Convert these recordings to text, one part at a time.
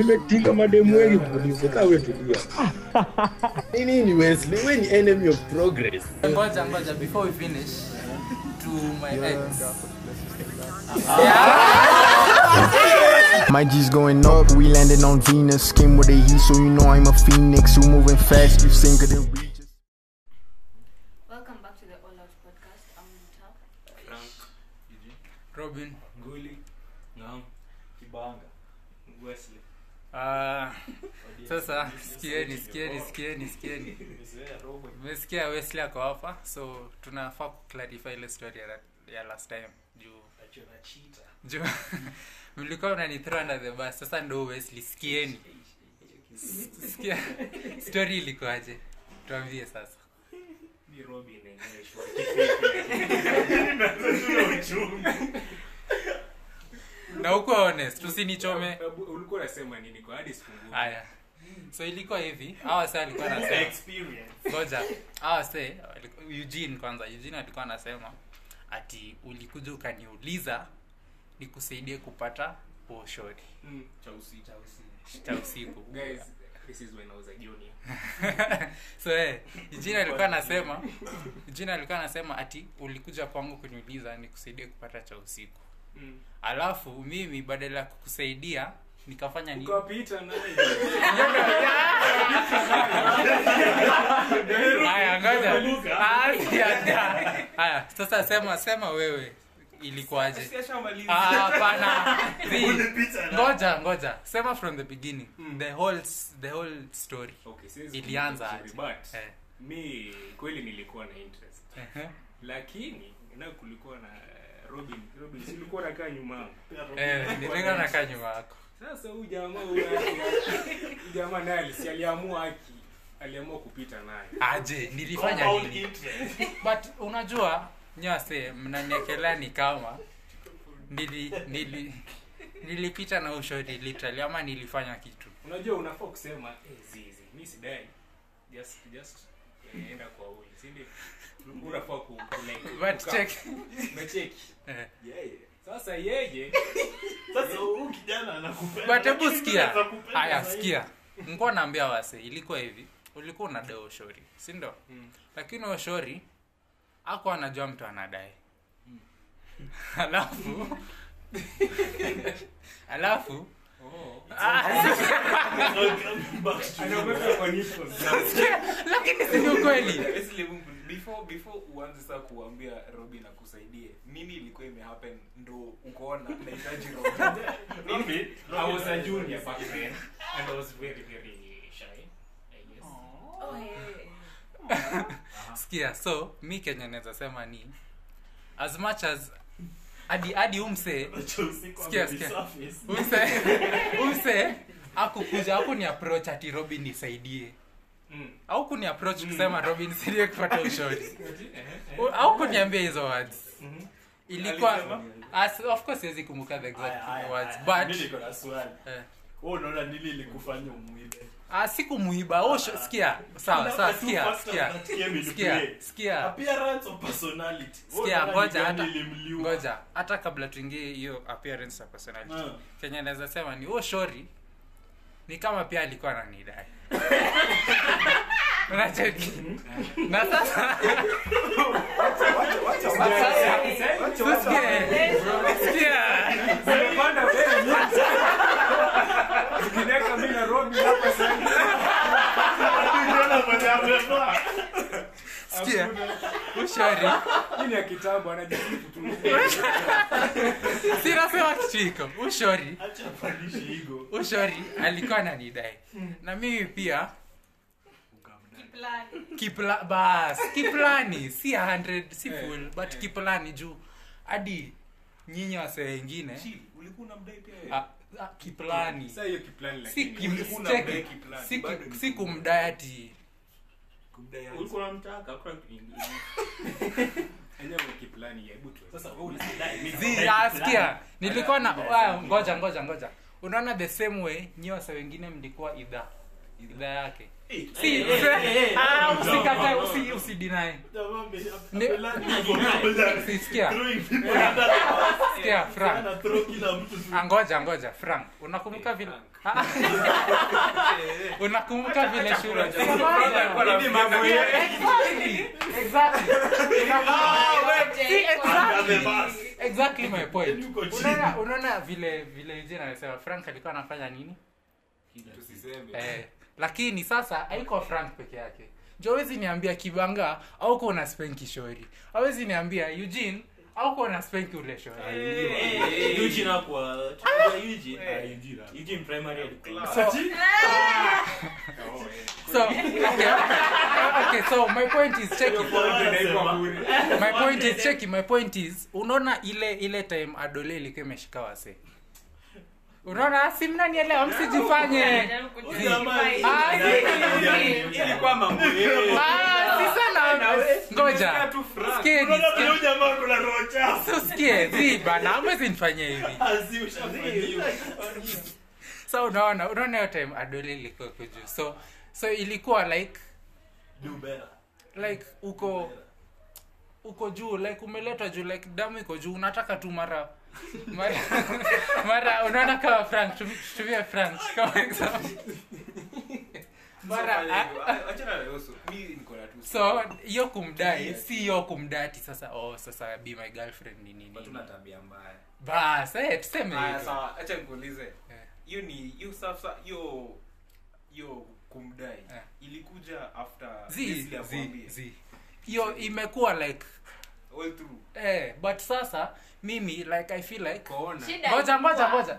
imetinga mademu wengi producer kaa wewe tulia Ni nini Wesley? We ni enemy of progress. ngoja ngoja before we finish to my ex My G's going up, we landed on Venus. Skin with the heat, so you know I'm a phoenix. Who moving fast, you sink of the reaches. Ah, sasa sikieni sikieni sikieni sikieni. Mzee wesli ako hapa so tunafaa kuclarify ile story ya, ya last time. Juu. Juu. Mlikuwa mnanithrow under the bus. Sasa ndo wesli sikieni. Sikia story ilikuwaje? Tuambie sasa. Robin. na huko honest usinichome ulikuwa unasema nini kwa hadi sikumbuki. haya so ilikuwa hivi hawa sa alikuwa anasema Experience. hawa se eugene kwanza eugene alikuwa anasema ati ulikuja ukaniuliza nikusaidie kupata poshori Mm, cha usiku. Cha usiku. cha usiku Guys, this is when I was a junior. so eh, jina alikuwa anasema jina alikuwa anasema ati ulikuja kwangu kuniuliza nikusaidie kupata cha usiku Mm. alafu mimi badala ya kukusaidia nikafanya nini? Haya ngoja. Ah, haya sasa sema sema wewe ilikuwaje? Ah, hapana. Ngoja ngoja. Sema from the beginning. Mm. the whole the whole story. Okay, ilianza aje? Eh, mi kweli nilikuwa na interest. Ehe. lakini na kulikuwa na robin robin si ulikuwa nakaa nyuma yangu Eh, nakaa nyuma yako. Sasa huyu jamaa huyu jamaa naye alisi aliamua aki aliamua kupita naye. Aje nilifanya nini? but unajua nyase mnaniekelea ni kama nili nili nilipita na ushori literally ama nilifanya kitu? Unajua unafaa kusema eh zizi mi sidai. Just just eh, enda kwa huyu si ndio unafaa ku ku- like but kukaa. check umecheki eh. sasa yeye but hebu sikia haya sikia nikuwa naambia wase ilikuwa hivi ulikuwa unadai ushori si ndo Mm. lakini ushori ako anajua mtu anadai alafu alafu oh ah, lakini si ukweli before before uanze saa kuambia robin akusaidie nini ilikuwa imehappen ndo ukoona nahitaji robin I was a junior back then and I was very very shy I guess. Oh, hey. sikia so mi kenya naweza sema ni as much as hadi hadi umse sikia sikia. umse umse akukuja aku ni approach ati robin nisaidie mm. au kuniaproach kusema robin sirie kupata ushori Eh, eh. U- au kuniambia hizo words. Mhm. ilikuwa as, of course siwezi kumbuka the exact words but eh, unaona nini ilikufanya umwibe ah, sikumuiba. Oh, sawa sawa appearance personality? Ngoja hata ngoja. Hata kabla tuingie hiyo appearance na personality. Uh. kenya naweza sema ni uo shori ni kama pia alikuwa ananidai unacheki na sasa Sikia. Sikia. Nimepanda bei. Ukineka mimi na Robin hapa sasa. Unaona mwenye amevaa? sikia ushori Hii ni ya kitabu anajisifu tu. sinasema kitu hiko ushori ushori alikuwa ananidai na mimi pia. Kipla bas. Kiplani. Si 100 si Eh, full but yeah. kiplani juu. Hadi nyinyi wase wengine. Chill, ulikuwa unamdai pia wewe? ah, ah, kiplani. Sasa hiyo kiplani si kumdayati nadai ah, nilikuwa na ngoja ngoja ngoja. Unaona the same way nyiwase wengine mlikuwa idha idhaa yake Eh, si. eh, eh, eh, ah, angoja ngoja frank. Unakumbuka vile Ah, unakumbuka vile shule Exactly, my point. Unaona vile vile jina anasema frank alikuwa anafanya nini? Tusiseme. Eh, lakini sasa haiko frank peke yake. Jo awezi niambia kibanga auko na spenki shori awezi niambia eugene auko na spenki ule shori Eugene hakuwa- tunajua Eugene. Eh. Eugene. Eugene primary alikuwa- so, so okay, okay so my point is check it. my point is cheki my point is unaona ile ile time adole ilikuwa imeshika wase unaona si mnanielewa msijifanye Huyu jamaa- Ah, ilikuwa mambo yenu. Ah, si sana ngoja tu Frank. Sikieni, Unaona vile sikieni. huyu jamaa kuna roho chafu. So sikie zi bana amwezi nifanyia hivi so unaona unaona hiyo time adoli ilikuwa kujuu juu so so ilikuwa like like uko uko juu like umeletwa juu like damu iko juu unataka tu mara mara, mara unaona kama frank tumi- frank kama example mara so hiyo kumdai si hiyo kumdati sasa oh sasa be my girlfriend ni nini Hatuna tabia mbaya bas eh. Tuseme sawa acha nikuulize Eh. hiyo ni hiyo sasa hiyo hiyo kumdai Eh. ilikuja after hiyo imekuwa like all through. Eh but sasa mimi like i feel like. Ngoja, ngoja, ngoja.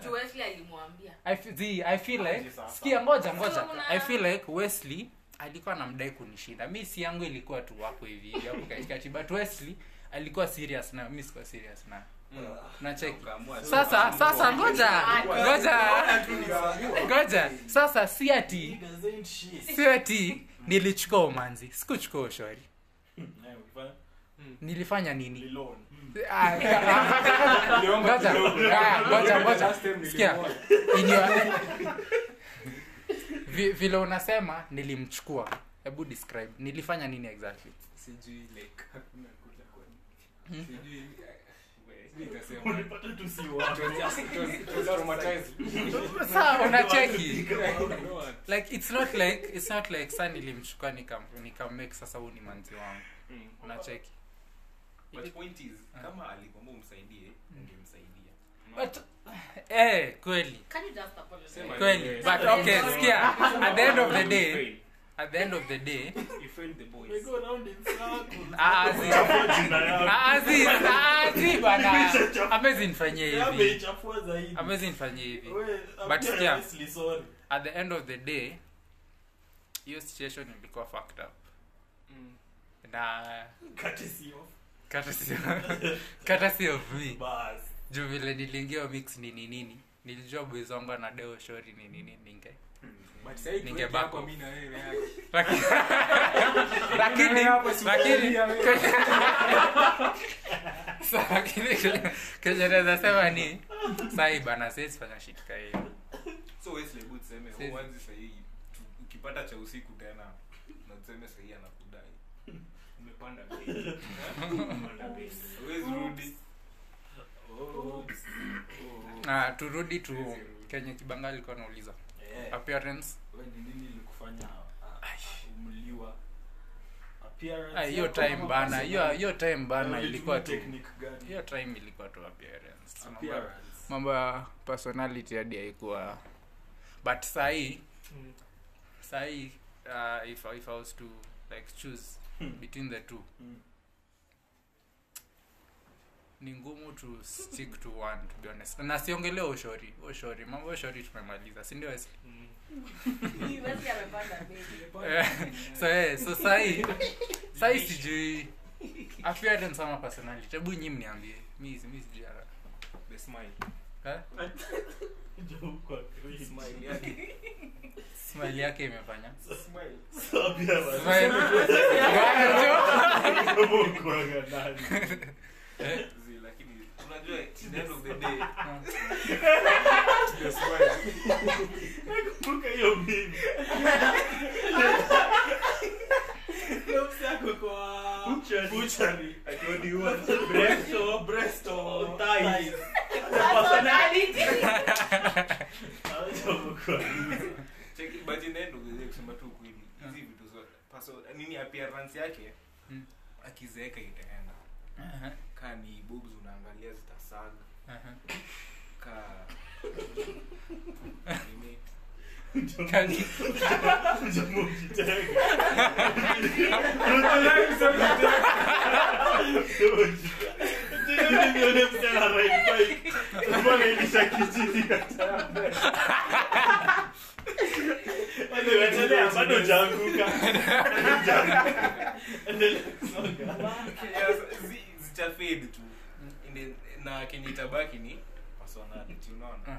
I feel, I feel like sikia ngoja ngoja. I feel like Wesley alikuwa namdai kunishinda. Mi si yangu ilikuwa tu wapo hivi hapo katikati but Wesley alikuwa serious na mi sikuwa serious na Mm. nacheki sasa sasa ngoja ngoja. Ngoja. sasa si ati si ati nilichukua umanzi. Sikuchukua ushori nilifanya nini? Lilon. Ngoja ngoja ngoja sikia. In your- Vi- vile unasema nilimchukua. Hebu describe. Nilifanya nini exactly? Sijui like kuja sijui unacheki. like it's not like it's not like nilimchukua sasa huu ni manzi wangu. Mm. unacheki But point is, Ah. kama alikwambia umsaidie ungemsaidia but eh kweli Can you just apologize? Kweli but okay sikia at the end of the day at the end of the day You failed the boys. We go round in circles. Zi- Jina yako. Zi- zi bana amezi nifanyie hivi Ameichafua zaidi. amezi nifanyie hivi But apia sikia. Wesley, sorry. at the end of the day hiyo situation ilikuwa fucked up Mm. na Courtesy of courtesy courtesy sio juu vile niliingia mix nini nini? Nilijua boys na deo shori ni nini ninge kenye naweza sema ni sahi bana fanya hiyo. So Wesley, ukipata cha usiku tena na tuseme anakudai Umepanda bei. Na turudi tu kenye kibanga alikuwa nauliza appearance? We ni nini ilikufanya ah, umliwa? Appearance Ah, hiyo yako time ama bana hiyo time bana Ulitumia ilikuwa tu technique gani? hiyo time ilikuwa tu appearance. Mambo ya- Appearance. mambo ya personality hadi haikuwa but sahii Mm. sahii uh, if, if i was to like choose Hmm. between the two Mm. ni ngumu to stick to one to be honest na siongelea ushori ushori mambo ushori tumemaliza Wesley? Mm. Wesley amepanda bei. Eh, so eh, so sai sai sijui appearance ama personality hebu nyi mniambie mimi mimi sijui ara- the smile eh? Smile yake smile yake imefanya. Lakini unajua hiyo mimi. Bresto, bresto, thighs. Acha kukuuliza. Check, but in the end of the day kusema tu ukweli hizi vitu paso nini appearance yake? Mm. akizeeka itaenda. Aha, kaa ni boobs unaangalia zitasaga kaa nini endelea, bado hujaanguka. Hujaanguka. Endelea kusonga. Zitafade tu na kenye itabaki ni personality unaona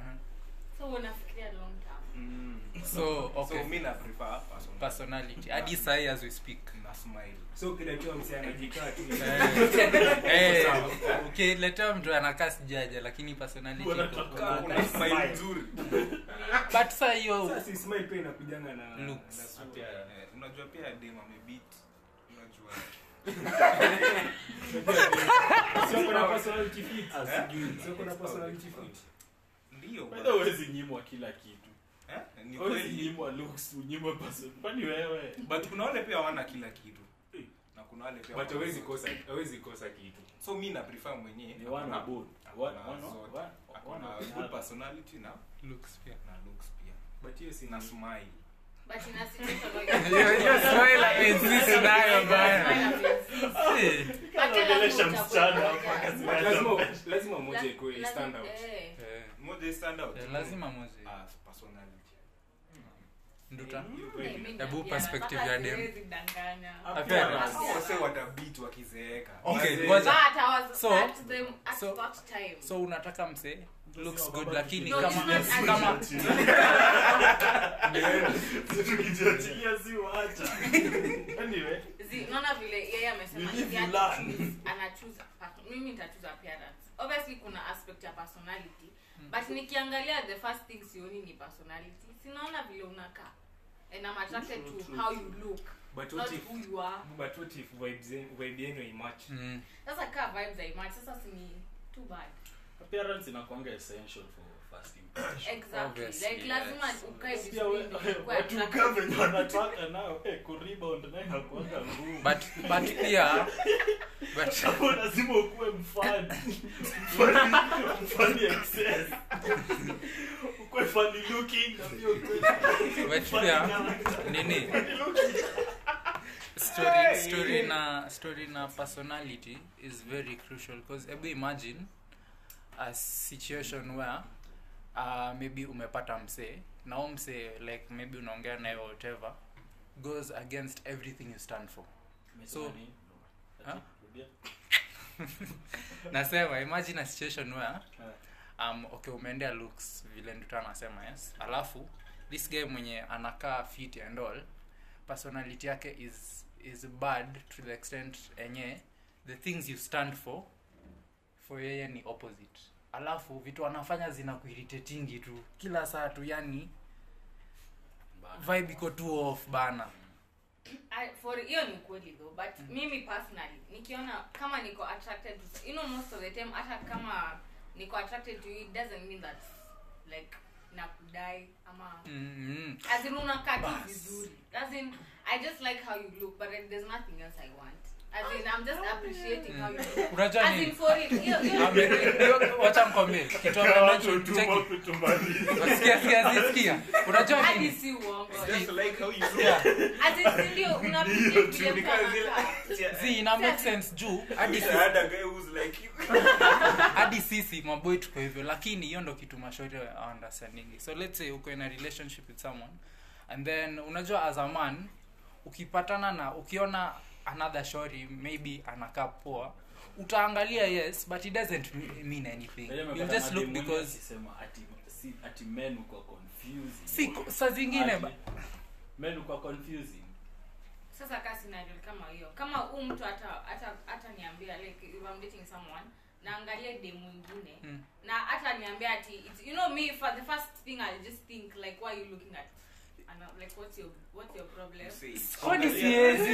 so unafikiria long term Mm. so okay. So mi na prefer personality personality. Hadi sahi as we speak. Na smile. So ukiletewa msee anajikaa tu. Eh, ukiletewa mtu anakaa sijaja lakini personality kuna smile nzuri. But sa hiyo Sasa si smile pia inakujanga na Looks. na sura. Unajua pia dem amebit unajua. Sio kuna personality fit. Sio kuna personality fit. ndio. Bado huwezi nyimwa kila kitu. Eh? ni kweli. nyimwa looks, unyimwe person. Kwani wewe? but kuna wale pia hawana kila kitu. Na kuna wale pia But wana hawezi kosa hawezi kosa kitu. so mi na prefer mwenyewe. Ni one akona- both. One- one- one- Akona one or the good personality na looks pia. na looks pia. But hiyo si na smile. But in a situation like Hiyo- smile ameinsist nayo bana. Anaongelesha msichana hapa, But kazi yake. lazima lazima moja ikuwe stand out. eh, moja stand out eh, lazima moja ah personality nduta. Hebu Hebu perspective ya dem. Watabit wakizeeka. Okay, ngoja. so, So- so- unataka mse looks good lakini kama kama tukijiachilia si waacha anyway. Zi- vile yeye amesema You live, si you ati learn. choose- anachoose pa- mimi nitachoose appearance. Obviously kuna aspect ya personality. But nikiangalia the first thing sioni ni personality. Sinaona vile unakaa and I'm attracted True, to true, how true. you look But not if who you are but what if vibes vibe yenu imatch? Mm. sasa kaa vibes aimatch sasa sini too bad appearance inakuanga essential for but pia lazima ukuwe nini? Story story na story na personality is very crucial because ebu imagine a situation where uh, maybe umepata msee. Na u msee like maybe unaongea naye whatever goes against everything you stand for. So- Huh? nasema imagine a situation where um, okay umeendea looks vile nduta anasema yes. Alafu this guy mwenye anakaa fit and all personality yake is is bad to the extent enye the things you stand for for yeye ni opposite alafu vitu anafanya zina kuiritatingi tu. Kila saa tu yani vibe iko tu off bana. I, for hiyo ni kweli though but mimi personally nikiona kama niko attracted to you know most of the time hata kama niko attracted to you it doesn't mean that like nakudai ama mm-hmm. as in unakaa tu vizuri. As in i just like how you look but there's nothing else i want as in i'm just appreciating how you look. Unajua as in nini for it hiyo hiyo. Ame- hiyo- wacha mkwambie kitu unajua ina make sense juu. Hadi sisi, had a guy who's like you. hadi sisi maboi tuko hivyo. Lakini hiyo ndo kitu mashauri understanding. So let's say uko in a relationship with someone and then unajua as a man ukipatana na ukiona another shori maybe anakaa poa utaangalia yes but it doesn't mean anything. You just look because ati si ati men uko confusing. Si saa zingine men uko confusing. Sasa ka scenario kama hiyo. Kama huu mtu hata hata hata niambia like if I'm dating someone naangalia de mwingine Mm. na hata niambia ati it's, you know me for the first thing i just think like why are you looking at and I'm like what's your what's your problem? Kwani siwezi.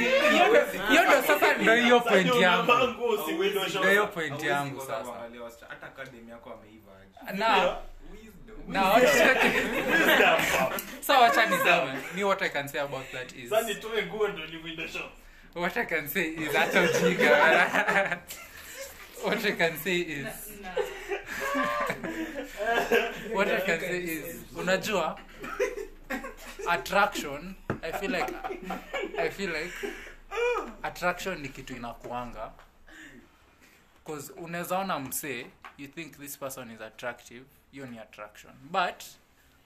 Hiyo ndo- sasa ndo hiyo point yangu. Unavaa nguo si window shop. ndo hiyo point yangu sasa. hata kadem yako ameiva aje na na so wacha niseme me what i can say about that is Sasa nitoe nguo ndo ni window shop. what i can say is hata ujinga. What i can say is na, what i can say is unajua attraction i feel like i feel like attraction ni kitu inakuanga. Cause unaweza ona msee you think this person is attractive hiyo ni attraction. But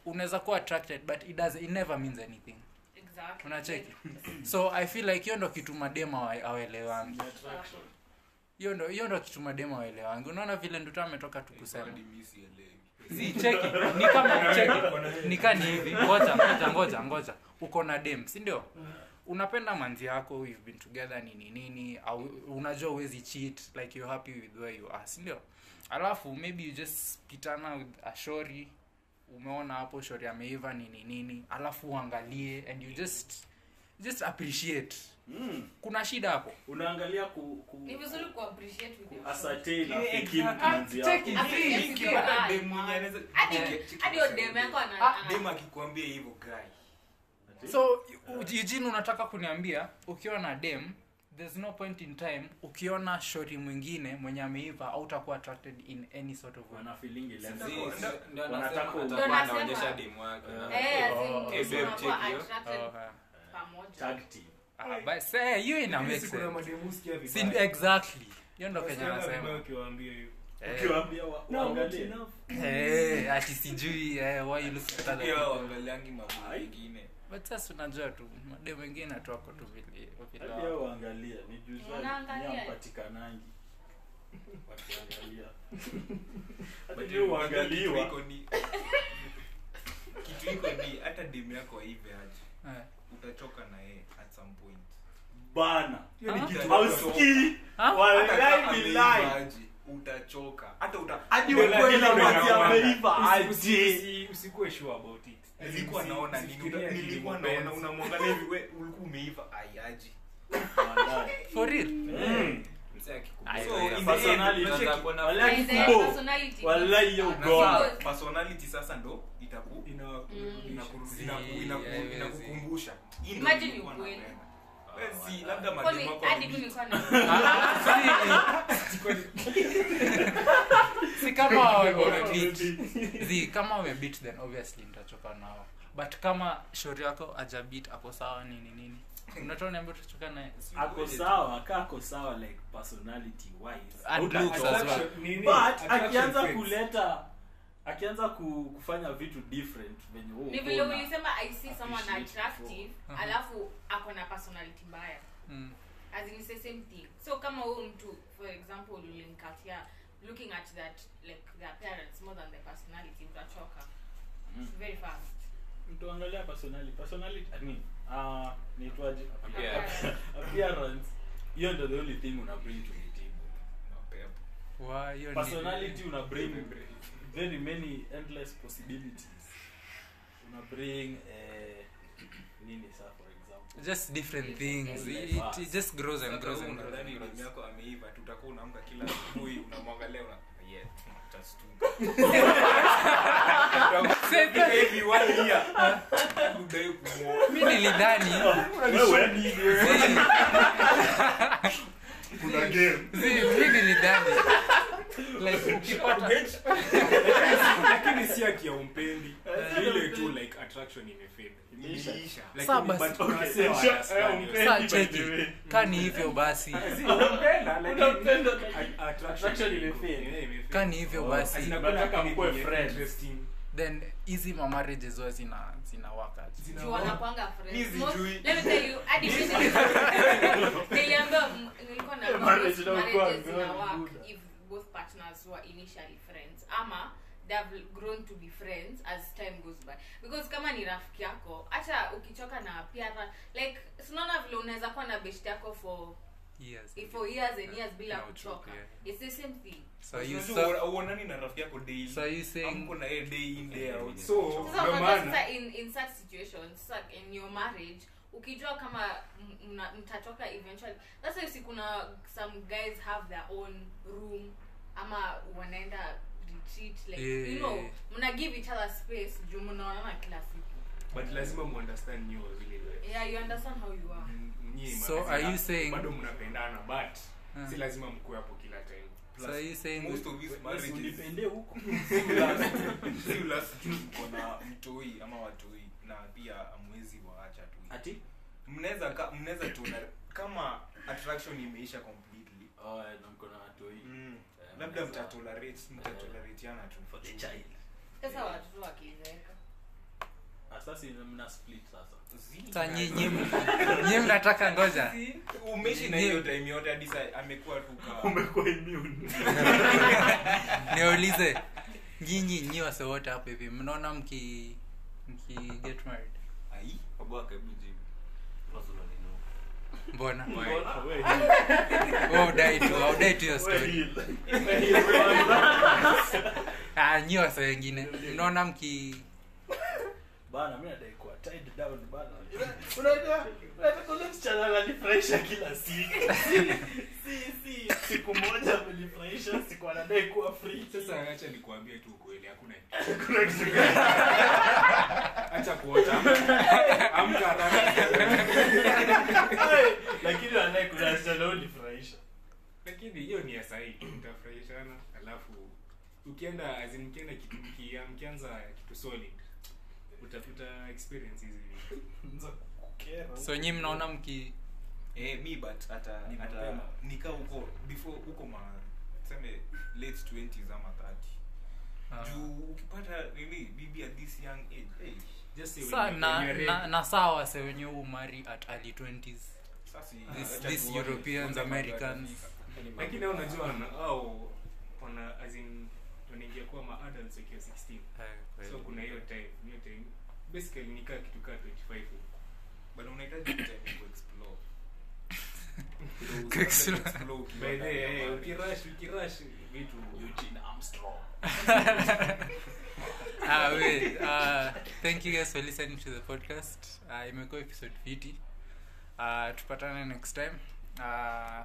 unaweza kuwa attracted but it, does, it never means anything. Exactly. Unacheki? So i feel like hiyo ndo kitu madema awelewangi hiyo ndo hiyo ndo kitu madema awelewangi unaona vile nduto ametoka tu kusema Cheki. Ni kama cheki. Nika ni hivi. Ngoja ngoja ngoja ngoja. Uko na dem si ndio? Unapenda manzi yako you've been together nini nini au unajua uwezi cheat like you're happy with where you are si ndio? Alafu maybe you just pitana with a shori umeona hapo shori ameiva nini nini. Alafu uangalie and you just just appreciate Mm. kuna shida hapo? Unaangalia ku, ku, ni vizuri ku appreciate with ascertain yako. hata anaweza- hadi yako ana Ah, akikwambia hivyo guy. So Eugene unataka kuniambia ukiwa na dem there's no point in time ukiona shori mwingine mwenye ameiva au utakuwa attracted in any sort of wana feeling ile. Ndio anaonyesha demu eh attracted pamoja. Tag team. Ah, but say hiyo ina make sense Si- exactly. Hiyo ndo kenya nasema. Eh, eh, ati sijui eh, but sasa unajua tu made wengine tu wako tu vile vile Hadi wao. hao waangalia ni juu swali, Wanaangalia. ni hampatikanangi. Wakiangalia. Hadi But leo kitu iko ni kitu iko ni hata demu yako aive aje. Eh. Utachoka na yeye at some point. Bana. Hausikii. wallahi billahi utachoka. Hata uta hadi ameiva aje. usikuwe sure about it. nilikuwa naona nilikuwa naona unamwangalia hivi wewe ulikuwa umeiva. Ayaji for real? Mm. Personality. sasa ndo itaku Ina- inaku- Zi- inaku- inaku- haiwezi. inakukumbusha. si, labda na si kama kama wamebit then obviously nitachoka nao. But kama shori yako ajabit ako sawa nini nini unatoa utachoka naye ako sawa ka sawa like personality wise And as well. Nini? but Attraction akianza kuleta akianza ku, kufanya vitu different venye wewe ni vile ulisema i see someone appreciate attractive Uh-huh. alafu ako na personality mbaya Mm. as in it's the same thing so kama huyu mtu for example ulimkatia looking at that like the appearance more than the personality utachoka Mm. It's very fast tuangalia personality personality i mean uh niitwaje Appearance. appearance. Hiyo ndio the only thing una bring to the table. Ni- personality una bring very many endless possibilities. Una bring eh, nini sa for example? Just different things. it, it just grows and grows and grows yako ameiva tutakuwa unaamka kila asubuhi unamwangalia una yeah, Udai kumuoa. mi nilidhani. Mi nilidhani like ukipata lakini si ati ya umpendi. Ile tu like attraction imefade. Imeisha. Lakini Saa basi. but Okay, unasema sure, understand eh, yourself. umpendi. saa by cheki the way. ka ni hivyo basi. Si, unampenda, lakini Unampenda, a- attraction imefade. Yeah, imefade. ka ni hivyo Oh, basi. then hizi mamarriages huwa zina zina work both partners were initially friends ama they've grown to be friends as time goes by because kama ni rafiki yako hata ukichoka na pia like sinaona vile unaweza kuwa na best yako for Years. For years and years bila kuchoka yeah. it's the same thing So you so, uonani na rafiki yako daily. so you saying Hamko day in, day out. So, So, sasa ndio unajua maana- sasa in, in such situations sasa in your marriage ukijua kama m- mna- mtatoka eventually sasa si kuna some guys have their own room ama wanaenda retreat like Yeah, you know mna give each other space juu mnaonana kila siku but lazima muunderstand nyo vile like, yeah you understand how you are Mm, nyinyi So are you bado mnapendana but Ah. si lazima mkue hapo kila time so are you saying most of these marriages unipende huko si last tu mko na mtoi ama watoi na pia amwezi ati mnaweza ka- mnaweza tuna kama attraction imeisha completely. Oh, eh, na mko na watoi mm. Eh, labda mtatolerate mtatoleratiana tu. For the child. Sasa watoto wakizeeka. Sasa ina- mna split sasa. Sa nyi- nyi- nyi mnataka ngoja. Umeishi na hiyo time yote hadi amekuwa tu ka umekuwa immune. Niulize nyinyi nyi wase wote hapo hivi mnaona mki mki get married ai Abwaka, hebu jibu. Mbona? Udai tu tu hiyo ah nyi wengine. Mnaona mki bana mi nadai kuwa tied down bana. Unajua unataka ule msichana ananifurahisha kila siku. Si si siku moja amenifurahisha siku anadai kuwa free. Sasa acha nikuambie tu ukweli hakuna kuna kitu gani. Acha kuota amka haraka Hey, lakini anadai kuna msichana unifurahisha lakini hiyo ni ya sahi mtafurahishana alafu ukienda as in mkienda kitu mkia- mkianza kitu solid utafuta experience hizi. So nyi mnaona mki eh mi but hata hata mapema. nika huko before huko ma seme late 20s ama 30 ah. juu ukipata nini bibi at this young age hey, just say sa when na, you're na, na saa wase wenye umari at early 20s sasa This- acha these Europeans, Americans. lakini unajua au wana as in wanaingia ma wakiwa 16 so kuna hiyo time hiyo time basically nikaa kitu kaa 25 huko. But unahitaji time kuexplore. Ah, wait, uh, thank you guys for listening to the podcast. Uh, imekuwa episode fiti uh, tupatane next time. Uh,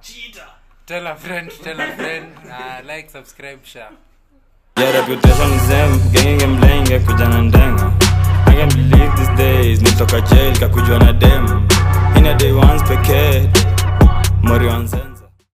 tell a friend tell a friend. Uh, like subscribe share Yeah, reputation is them, genge mlenge kujana ndenga I can't believe these days, nitoka jail kakujua na dem. In a day once pekee, mori wanzen